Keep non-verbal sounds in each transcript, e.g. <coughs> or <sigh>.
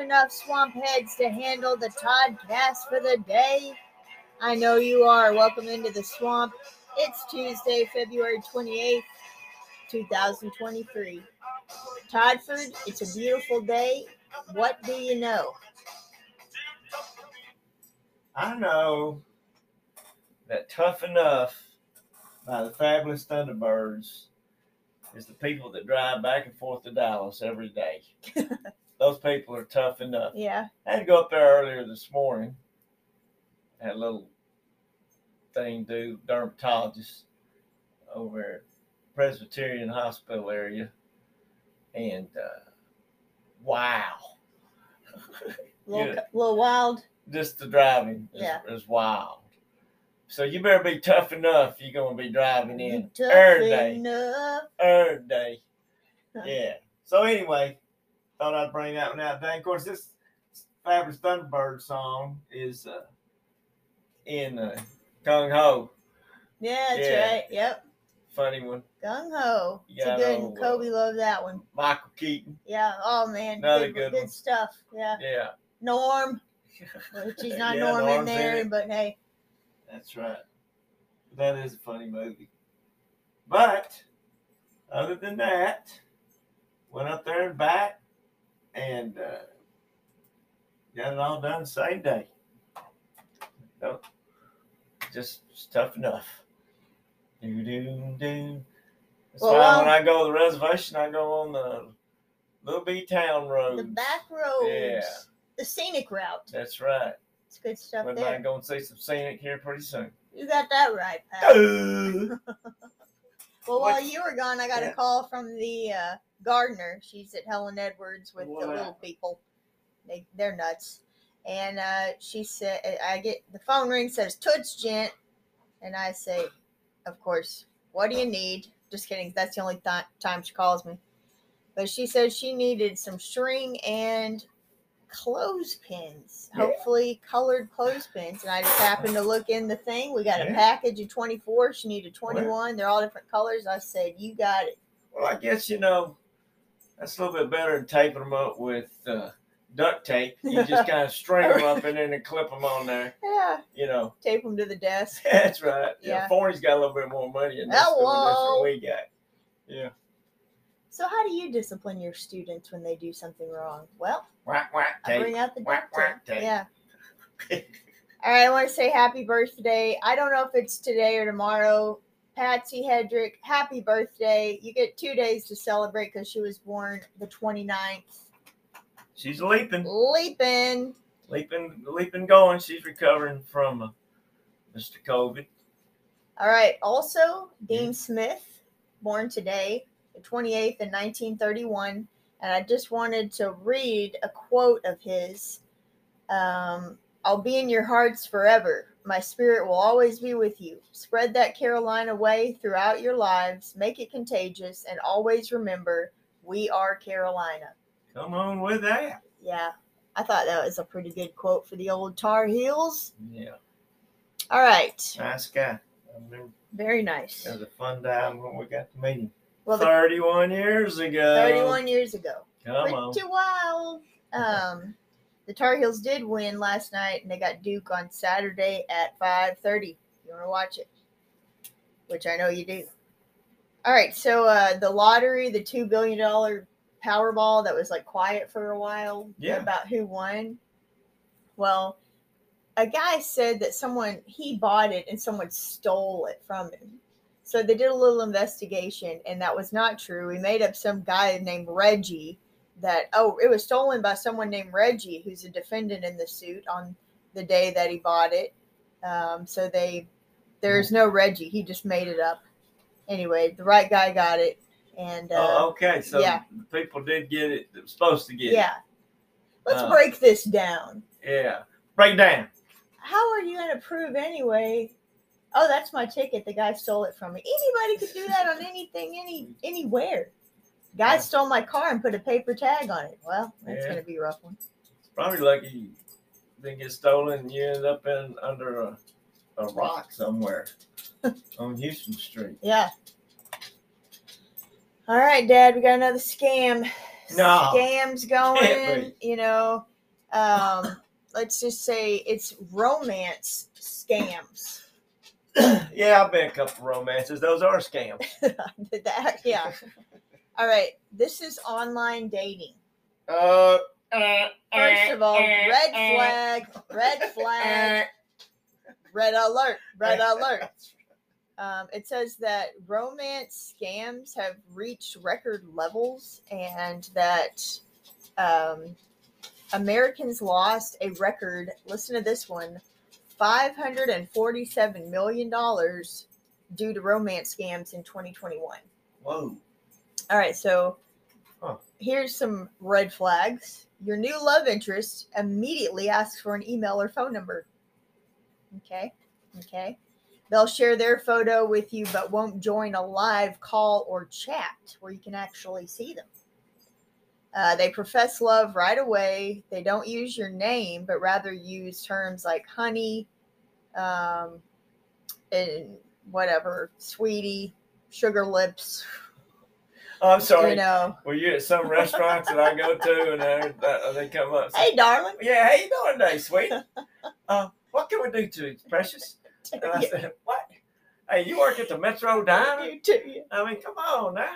enough, swamp heads, to handle the Todd cast for the day? I know you are. Welcome into the swamp. It's Tuesday, February 28th, 2023. Toddford, it's a beautiful day. What do you know? I know that Tough Enough by the Fabulous Thunderbirds is the people that drive back and forth to Dallas every day. <laughs> Those people are tough enough. Yeah. I had to go up there earlier this morning. Had a little thing do, dermatologist over at Presbyterian Hospital area. And uh, wow. <laughs> Little, Yeah. little wild. just the driving is, Yeah. is wild. So you better be tough enough. You're gonna be driving You in tough every day, enough. every day. Yeah. So anyway, thought I'd bring that one out. today. Of course, this Fabulous Thunderbird song is uh, in uh, Gung Ho. Yeah, that's Yeah. right. Yep. Funny one. Gung ho. It's Yeah, a good one. uh, Kobe loved that one. Michael Keaton. Yeah. Oh man. Another good, good good stuff. Yeah. Yeah. Norm. <laughs> Which is not Yeah, Norm in Norm's in there, it. but hey. That's right. That is a funny movie. But other than that, went up there and back and uh, got it all done the same day. So, just it's tough enough. Do do do. That's Well, why when I go to the reservation, I go on the Little B Town Road. The back roads. Yeah. The scenic route. That's right. It's good stuff We there. might go and see some scenic here pretty soon. You got that right, Pat. <laughs> Well, while you were gone, I got a call from the uh, gardener. She's at Helen Edwards with the little people. They they're nuts. And uh, she said, I get the phone ring says Toots Gent, and I say, of course. What do you need? Just kidding. That's the only th- time she calls me. But she said she needed some string and clothespins, Yeah. hopefully colored clothespins. And I just happened to look in the thing. We got a package of 24. She needed 21. They're all different colors. I said, You got it. Well, I guess you know that's a little bit better than taping them up with uh, duct tape. You just <laughs> kind of string them up and then clip them on there. Yeah. You know, Tape them to the desk. <laughs> that's right. Yeah, Yeah. Forney's got a little bit more money in this than Hello. this one we got. Yeah, So, how do you discipline your students when they do something wrong? Well, whack whack I bring out the Whack, whack. Yeah. <laughs> All right, I want to say happy birthday. I don't know if it's today or tomorrow. Patsy Hedrick, happy birthday. You get two days to celebrate because she was born the 29th. She's leaping, Leaping. leaping, leaping, going. She's recovering from uh, Mr. COVID. All right. Also, Dean Smith, born today, the 28th in 1931. And I just wanted to read a quote of his um, I'll be in your hearts forever. My spirit will always be with you. Spread that Carolina way throughout your lives, make it contagious, and always remember we are Carolina. Come on with that. Yeah, I thought that was a pretty good quote for the old Tar Heels. Yeah, All right. nice guy. I remember Very nice. it was a fun time when we got to meet him. Well, the 31 years ago. 31 years ago. Come on. Pretty wild. Um, the Tar Heels did win last night, and they got Duke on Saturday at 5:30. You want to watch it, which I know you do. All right, so uh, the lottery, the two billion dollar Powerball that was like quiet for a while Yeah. about who won. Well, a guy said that someone he bought it and someone stole it from him. So they did a little investigation, and that was not true. We made up some guy named Reggie that oh, it was stolen by someone named Reggie, who's a defendant in the suit on the day that he bought it. Um, so they there's no Reggie. He just made it up. Anyway, the right guy got it, and uh, oh, okay. So yeah. the people did get it. That was supposed to get yeah. Let's Uh, break this down. Yeah. Break down. How are you going to prove anyway Oh, that's my ticket. The guy stole it from me. Anybody could do that on anything, any anywhere. Guy Yeah. stole my car and put a paper tag on it. Well, that's Yeah. gonna be a rough one. It's probably lucky you didn't get stolen and you end up in under a, a rock somewhere <laughs> on Houston Street. Yeah. All right, Dad, we got another scam. No. Scams going. You know, um, let's just say it's romance scams. <coughs> yeah, I've been a couple romances. Those are scams. I <laughs> did that, yeah. <laughs> All right, this is online dating. Uh, First of all, red flag, red <laughs> flag, red alert, red alert. Um, it says that romance scams have reached record levels and that um, Americans lost a record, listen to this one, $547 million due to romance scams in 2021. Whoa. All right, so Huh. here's some red flags. Your new love interest immediately asks for an email or phone number. Okay, okay. They'll share their photo with you, but won't join a live call or chat where you can actually see them. Uh, they profess love right away. They don't use your name, but rather use terms like honey, um, and whatever, sweetie, sugar lips. Oh, I'm sorry. You know, Were you at some restaurants that I go to and uh, they come up? hey, darling. Yeah, how you doing today, sweet? Uh, what can we do to you, precious? <laughs> And I said, what? Hey, you work at the Metro Diner? You too. I mean, come on now.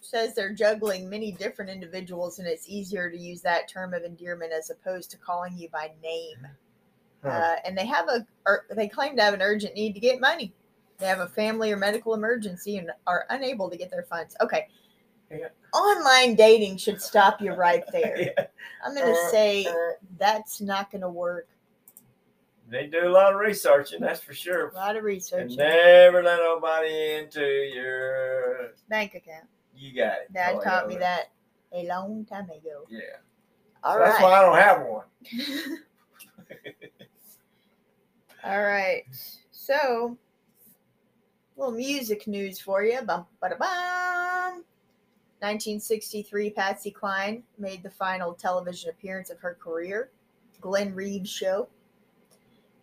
Says they're juggling many different individuals and it's easier to use that term of endearment as opposed to calling you by name Huh. uh, and they have a or they claim to have an urgent need to get money they have a family or medical emergency and are unable to get their funds okay Yeah. online dating should stop you right <laughs> there Yeah. i'm gonna Uh, say uh, that's not gonna work They do a lot of researching, that's for sure. a lot of research And never let nobody into your. bank account You got it. dad Toyota. taught me that a long time ago Yeah. all So right That's why I don't have one. <laughs> All right. So, little music news for you. Bum, ba, bum. 1963, Patsy Cline made the final television appearance of her career, Glenn Reeves Show.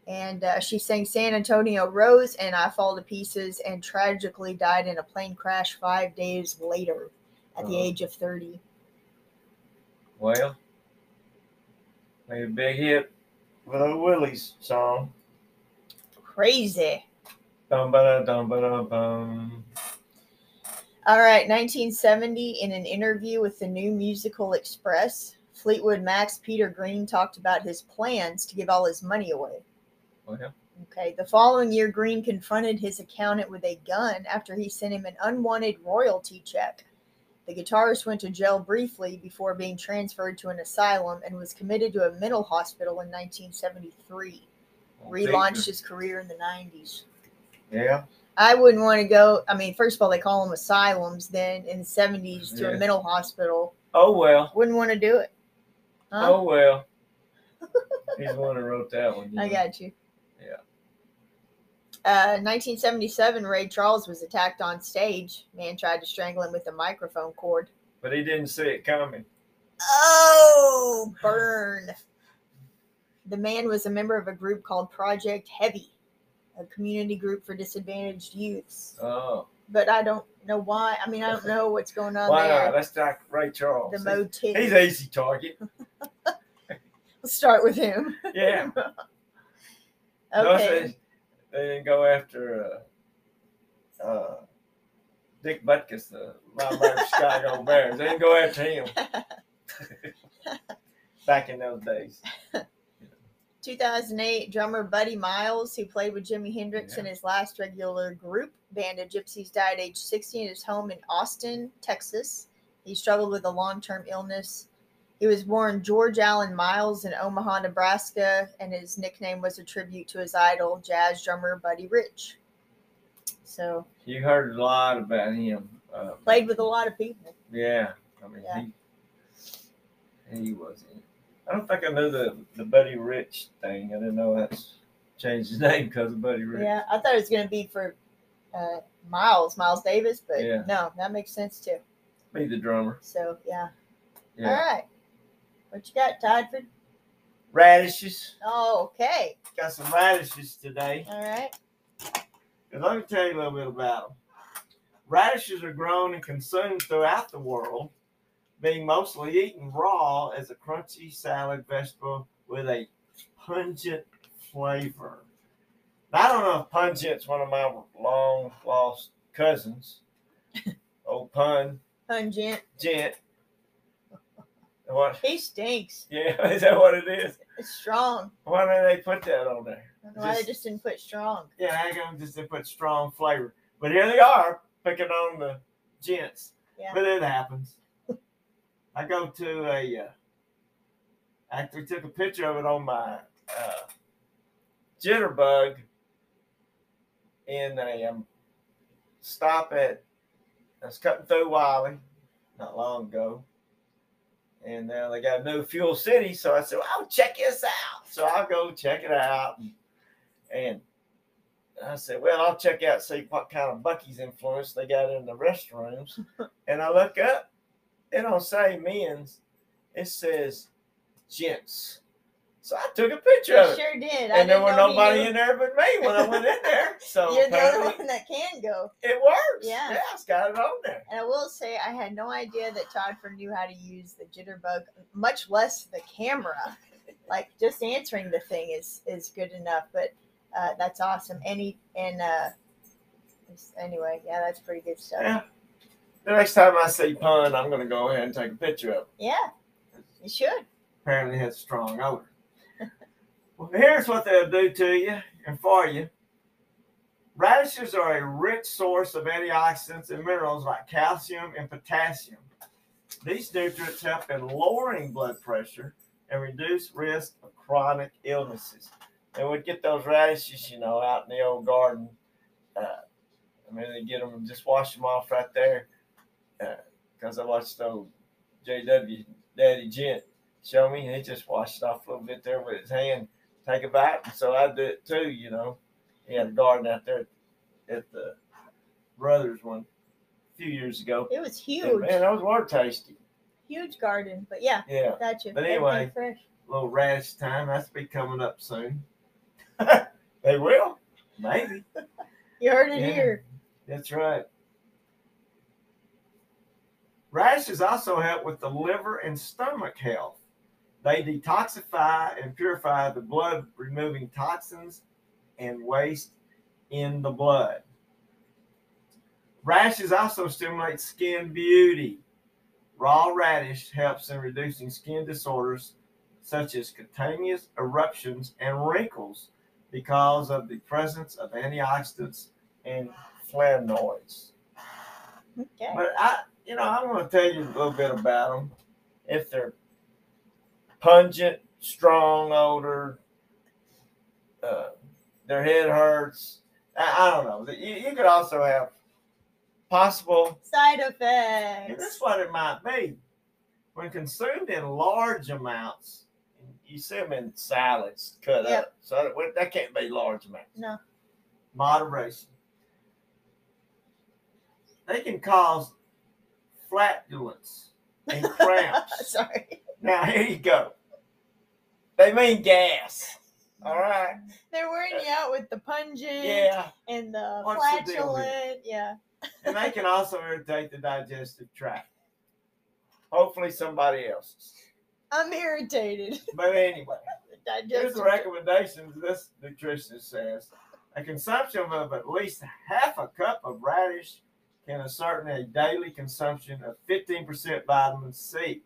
And uh, she sang San Antonio Rose and I Fall to Pieces and tragically died in a plane crash five days later at the Oh. age of 30. Well, made a big hit with a Willie's song. Crazy. Dum ba dum ba dum bum. All right, 1970, in an interview with the New Musical Express, Fleetwood Mac's Peter Green talked about his plans to give all his money away. Well, Okay, the following year, Green confronted his accountant with a gun after he sent him an unwanted royalty check. The guitarist went to jail briefly before being transferred to an asylum and was committed to a mental hospital in 1973. Relaunched his career in the 90s. Yeah. I wouldn't want to go. I mean, first of all, they call them asylums. Then in the seventies to Yeah. a mental hospital. Oh well. Wouldn't want to do it. Huh? Oh well. <laughs> He's the one who wrote that one. I know. got you. Yeah. Uh, 1977, Ray Charles was attacked on stage. Man tried to strangle him with a microphone cord. But he didn't see it coming. Oh, burn. The man was a member of a group called Project Heavy, a community group for disadvantaged youths. Oh. But I don't know why. I mean, I don't know what's going on Why there. not? That's like Ray Charles. The He's- motif. He's an easy target. <laughs> Let's start with him. Yeah. <laughs> Okay. Notice they, didn't go after uh, uh, Dick Butkus, the linebacker for <laughs> Chicago Bears. They didn't go after him <laughs> back in those days. <laughs> 2008 drummer Buddy Miles, who played with Jimi Hendrix in his last regular group band of Gypsys, died age 60 in his home in Austin, Texas. He struggled with a long term illness. He was born George Allen Miles in Omaha, Nebraska, and his nickname was a tribute to his idol, jazz drummer Buddy Rich. So, You heard a lot about him. Uh, played with a lot of people. Yeah, I mean Yeah. he he was. I don't think I knew the the Buddy Rich thing. I didn't know that's changed his <laughs> name because of Buddy Rich. Yeah, I thought it was gonna be for uh, Miles, Miles Davis, but Yeah. no, that makes sense too. Be the drummer. So yeah. Yeah. All right. What you got, Todford? Radishes. Oh, okay. Got some radishes today. All right. And let me tell you a little bit about them. Radishes are grown and consumed throughout the world, being mostly eaten raw as a crunchy salad vegetable with a pungent flavor. Now, I don't know if pungent's one of my long lost cousins. <laughs> Old pun, Pungent. gent. What? He stinks. Yeah, <laughs> is that what it is? It's strong. Why did they put that on there? Why they Just- just didn't put strong. Yeah, I got just to put strong flavor. But here they are picking on the gents. Yeah. But it happens. I go to a. Uh, actually took a picture of it on my uh, jitterbug in a um, stop at. I was cutting through Wylie not long ago. And uh, they got new Fuel City. So I said, well, I'll check this out. So I'll go check it out. And, and I said, well, I'll check out, see what kind of Buc-ee's influence they got in the restrooms. <laughs> and I look up, it don't say men's, it says gents. So I took a picture of it. sure did. I And there were nobody in there but me when I went in there. <laughs> So You're the only one that can go. it works. Yeah. Yeah, it's got it on there. And I will say, I had no idea that Todford knew how to use the jitterbug, much less the camera. <laughs> Like just answering the thing is is good enough. But uh, that's awesome. Any and uh, anyway, yeah, that's pretty good stuff. Yeah. The next time I see pun, I'm going to go ahead and take a picture of it. Yeah, you should. apparently has strong odor. Well, here's what they'll do to you and for you. Radishes are a rich source of antioxidants and minerals like calcium and potassium. These nutrients help in lowering blood pressure and reduce risk of chronic illnesses. And we'd get those radishes, you know, out in the old garden. Uh, I mean, they get them just wash them off right there. Because I watched old JW Daddy Gent show me, and he just washed off a little bit there with his hand, take a bite. And so I do it too, you know. He had a garden out there at the Brothers one a few years ago. It was huge. And, man, those were tasty. huge garden. But yeah, Yeah, gotcha. But anyway. fresh. little radish time. That's be coming up soon. <laughs> they will, maybe. You heard it Yeah. here. That's right. Radishes also help with the liver and stomach health. They detoxify and purify the blood, removing toxins and waste in the blood. Rashes also stimulate skin beauty. Raw radish helps in reducing skin disorders such as cutaneous eruptions and wrinkles because of the presence of antioxidants and flavonoids. Okay. But I, you know, I'm going to tell you a little bit about them. If they're pungent, strong odor, uh, their head hurts. I, I don't know. You, you could also have possible. Side And effects. that's what it might be. When consumed in large amounts, you see them in salads cut Yep. up. So that, that can't be large amounts. No. Moderation. They can cause flatulence and <laughs> cramps. Sorry. Now, <laughs> here you go. They mean gas. All right. They're wearing you out with the pungent Yeah. and the What's the flatulent. Yeah. And they can also irritate the digestive tract. Hopefully, somebody else's. I'm irritated. <laughs> But anyway. The Here's the recommendations this nutritionist says. A consumption of at least half a cup of radish can assert a daily consumption of 15% vitamin C.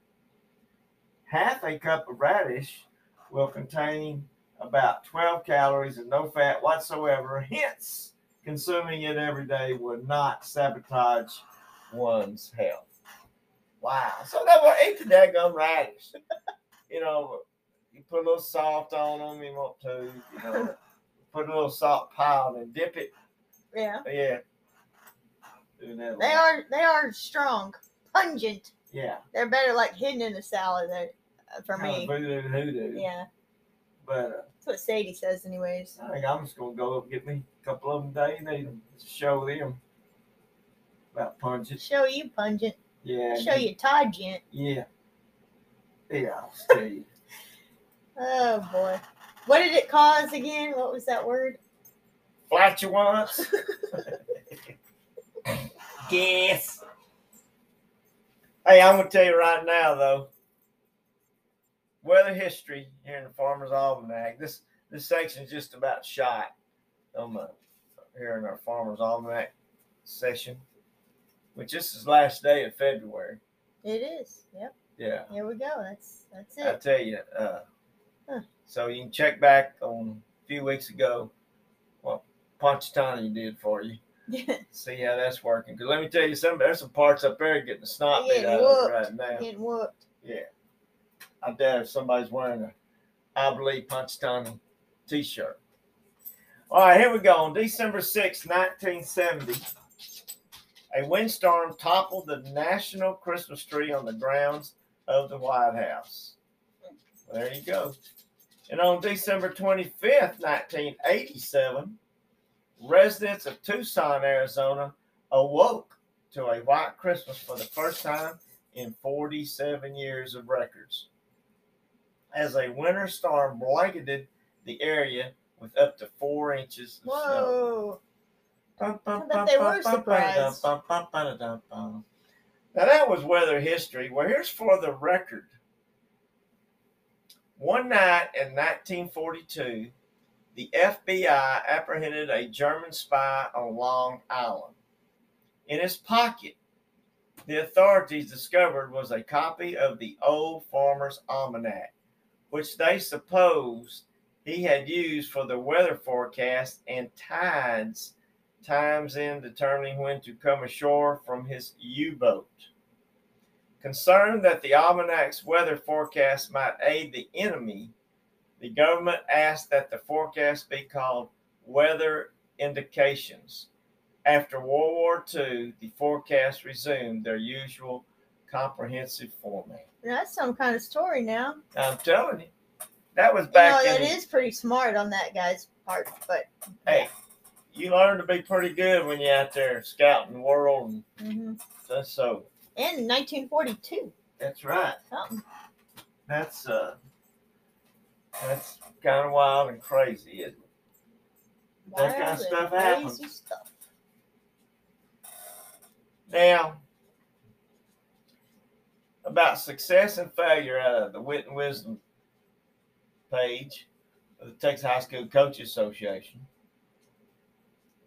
Half a cup of radish will contain about 12 calories and no fat whatsoever. Hence, consuming it every day would not sabotage one's health. Wow. So that will eat the daggum radish. <laughs> You know, you put a little salt on them, you want to, you know, <laughs> put a little salt pile and dip it. Yeah. Yeah. Doing that a They lot. are they are strong, pungent. Yeah. They're better like hidden in a salad there, uh, for me. voodoo hoodoo. Yeah. But uh, what Sadie says, anyways. I think I'm just gonna go up and get me a couple of them today and them show them about punches. Show you pungent. Yeah. Show you toddent. Yeah. Yeah, I'll tell you. <laughs> Oh boy. What did it cause again? What was that word? Flatulence. <laughs> <laughs> Guess. Hey, I'm gonna tell you right now though. Weather history here in the Farmer's Almanac. This this section is just about shot on the here in our Farmer's Almanac session, which this is last day of February. It is. Yep. Yeah. Here we go. That's that's it. I tell you. Uh, Huh. So you can check back on a few weeks ago what Ponchatown did for you. See how that's working. Because let me tell you something, there's some parts up there getting the snot beat out of right now. Getting whooped. Yeah. I doubt if somebody's wearing a I believe Punchatown t shirt. All right, here we go. On December 6, 1970, a windstorm toppled the national Christmas tree on the grounds of the White House. There you go. And on December 25th, 1987, residents of Tucson, Arizona awoke to a white Christmas for the first time in 47 years of records. As a winter storm blanketed the area with up to four inches of snow. Whoa. bet they were surprised. Now that was weather history. Well, here's for the record. One night in 1942, the FBI apprehended a German spy on Long Island. In his pocket, the authorities discovered was a copy of the Old Farmer's Almanac, which they supposed he had used for the weather forecast and tides times in determining when to come ashore from his U-boat. Concerned that the almanac's weather forecast might aid the enemy, the government asked that the forecast be called weather indications. After World War II, the forecasts resumed their usual comprehensive format. That's some kind of story now. I'm telling you, that was You know, back that in. is pretty smart on that guy's part, but Hey, you learn to be pretty good when you're out there scouting the world, and hmm that's so. in 1942, That's right. something. That's uh, that's kind of wild and crazy, isn't it? That kind of stuff happens. stuff. Now, about success and failure out of the Wit and Wisdom page of the Texas High School Coaches Association.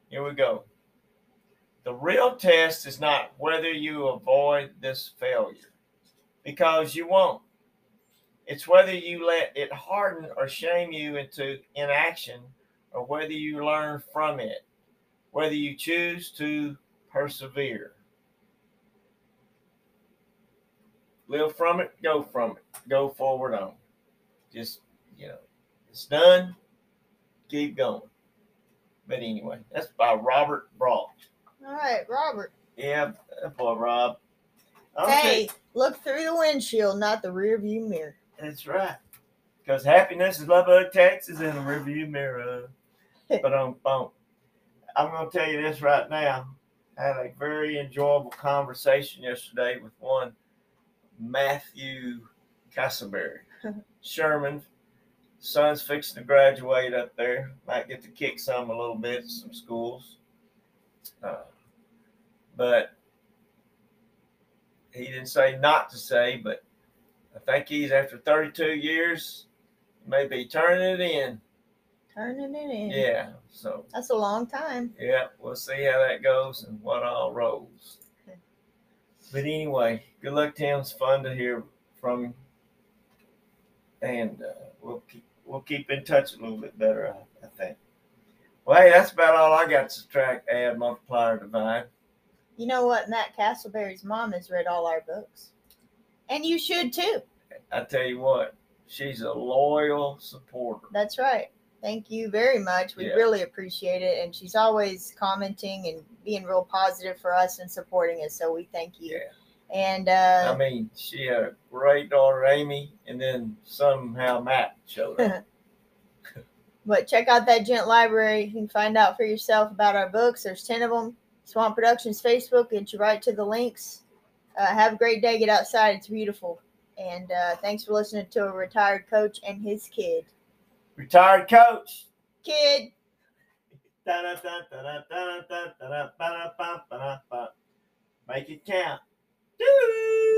Here we go. The real test is not whether you avoid this failure, because you won't. It's whether you let it harden or shame you into inaction, or whether you learn from it, whether you choose to persevere. Live from it, go from it, go forward on. Just, you know, it's done, keep going. But anyway, that's by Robert Brault. All right, Robert. Yeah, boy Rob. Okay, Hey, look through the windshield, not the rear view mirror. That's right. Because happiness is love of Texas in the rearview mirror. but um, um, I'm going to tell you this right now. I had a very enjoyable conversation yesterday with one Matthew Castleberry. <laughs> Sherman, son's fixing to graduate up there. Might get to kick some a little bit, some schools. Uh, but he didn't say not to say, but I think he's after 32 years, maybe turning it in. Turning it in. Yeah. So That's a long time. yeah, we'll see how that goes and what all rolls. Okay. But anyway, good luck, Tim. It's fun to hear from you, and uh, we'll keep we'll keep in touch a little bit better. I, I think. Well, hey, that's about all I got to subtract, add, multiply, or divide. You know what? Matt Castleberry's mom has read all our books. And you should too. I tell you what, she's a loyal supporter. That's right. Thank you very much. We Yeah. really appreciate it. And she's always commenting and being real positive for us and supporting us. So we thank you. Yeah. And uh, I mean, she had a great daughter, Amy, and then somehow Matt showed up. <laughs> <laughs> But check out that Gent Library. You can find out for yourself about our books. There's 10 of them. Swamp Productions Facebook. Get you right to the links. Uh, have a great day. Get outside. It's beautiful. And uh, thanks for listening to a retired coach and his kid. Retired coach. Kid. Make it count. Doo-doo.